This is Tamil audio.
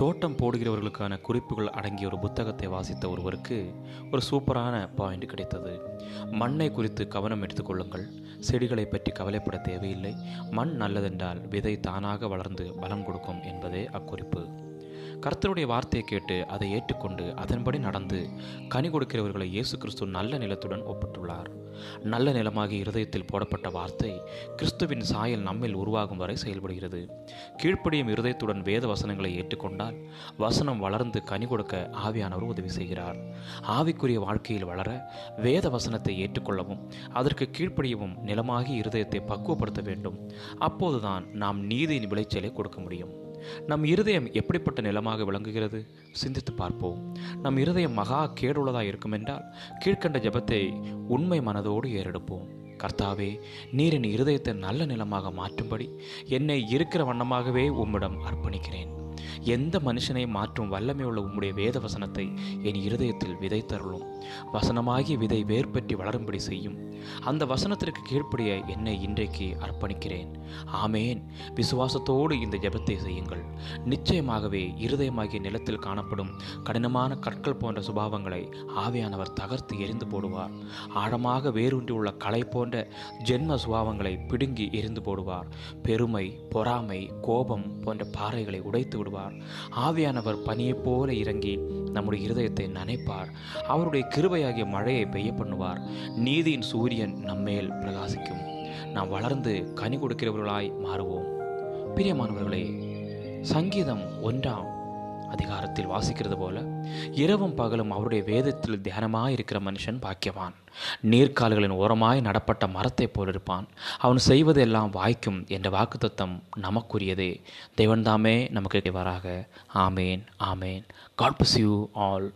தோட்டம் போடுகிறவர்களுக்கான குறிப்புகள் அடங்கிய ஒரு புத்தகத்தை வாசித்த ஒருவருக்கு ஒரு சூப்பரான பாயிண்ட் கிடைத்தது. மண்ணை குறித்து கவனம் எடுத்துக்கொள்ளுங்கள் செடிகளை பற்றி கவலைப்பட தேவையில்லை. மண் நல்லதென்றால் விதை தானாக வளர்ந்து பலம் கொடுக்கும் என்பதே அக்குறிப்பு. கர்த்தருடைய வார்த்தையை கேட்டு அதை ஏற்றுக்கொண்டு அதன்படி நடந்து கனி கொடுக்கிறவர்களை இயேசு கிறிஸ்து நல்ல நிலத்துடன் ஒப்பிட்டுள்ளார். நல்ல நிலமாகி இருதயத்தில் போடப்பட்ட வார்த்தை கிறிஸ்துவின் சாயல் நம்மில் உருவாகும் வரை செயல்படுகிறது. கீழ்ப்படியும் இருதயத்துடன் வேத வசனங்களை ஏற்றுக்கொண்டால் வசனம் வளர்ந்து கனி கொடுக்க ஆவியானவர் உதவி செய்கிறார். ஆவிக்குரிய வாழ்க்கையில் வளர வேத வசனத்தை ஏற்றுக்கொள்ளவும் அதற்கு கீழ்ப்படியவும் நிலமாகி இருதயத்தை பக்குவப்படுத்த வேண்டும். அப்போதுதான் நாம் நீதியின் விளைச்சலை கொடுக்க முடியும். நம் இருதயம் எப்படிப்பட்ட நிலமாக விளங்குகிறது? சிந்தித்து பார்ப்போம். நம் இருதயம் மகா கேடுள்ளதாக இருக்குமென்றால் கீழ்க்கண்ட ஜெபத்தை உண்மை மனதோடு ஏறெடுப்போம். கர்த்தாவே நீரின் இருதயத்தை நல்ல நிலமாக மாற்றும்படி என்னை இருக்கிற வண்ணமாகவே உம்மிடம் அர்ப்பணிக்கிறேன். எந்த மனுஷனை மாற்றும் வல்லமை உள்ள உம்முடைய வேத வசனத்தை என் இருதயத்தில் விதைத்தருளும். வசனமாகிய விதை வேர்பற்றி வளரும்படி செய்யும். அந்த வசனத்திற்கு கீழ்ப்படிய என்னை இன்றைக்கு அர்ப்பணிக்கிறேன். ஆமேன். விசுவாசத்தோடு இந்த ஜெபத்தை செய்யுங்கள். நிச்சயமாகவே இருதயமாகிய நிலத்தில் காணப்படும் கடினமான கற்கள் போன்ற சுபாவங்களை ஆவியானவர் தகர்த்து எரிந்து போடுவார். ஆழமாக வேரூன்றி உள்ள களை போன்ற ஜென்ம சுபாவங்களை பிடுங்கி எரிந்து போடுவார். பெருமை பொறாமை கோபம் போன்ற பாறைகளை உடைத்து விடுவார். ஆவியானவர். பனியைப் போல இறங்கி நம்முடைய இருதயத்தை நனைப்பார். அவருடைய கிருபையாகிய மழையை பெய்ய பண்ணுவார். நீதியின் சூரியன் நம்மேல் பிரகாசிக்கும். நாம் வளர்ந்து கனி கொடுக்கிறவர்களாய் மாறுவோம். பிரியமானவர்களே சங்கீதம் ஒன்றாம் அதிகாரத்தில் வாசிக்கிறது போல இரவும் பகலும் அவருடைய வேதத்தில் தியானமாக இருக்கிற மனுஷன் பாக்கியவான். நீர்க்கால்களின் ஓரமாய் நடப்பட்ட மரத்தைப் போல் இருப்பான் அவன் செய்வதெல்லாம் வாய்க்கும் என்ற வாக்குத்தத்தம் நமக்குரியதே. தேவன்தாமே நமக்கு வராக ஆமேன் ஆமேன். God bless you all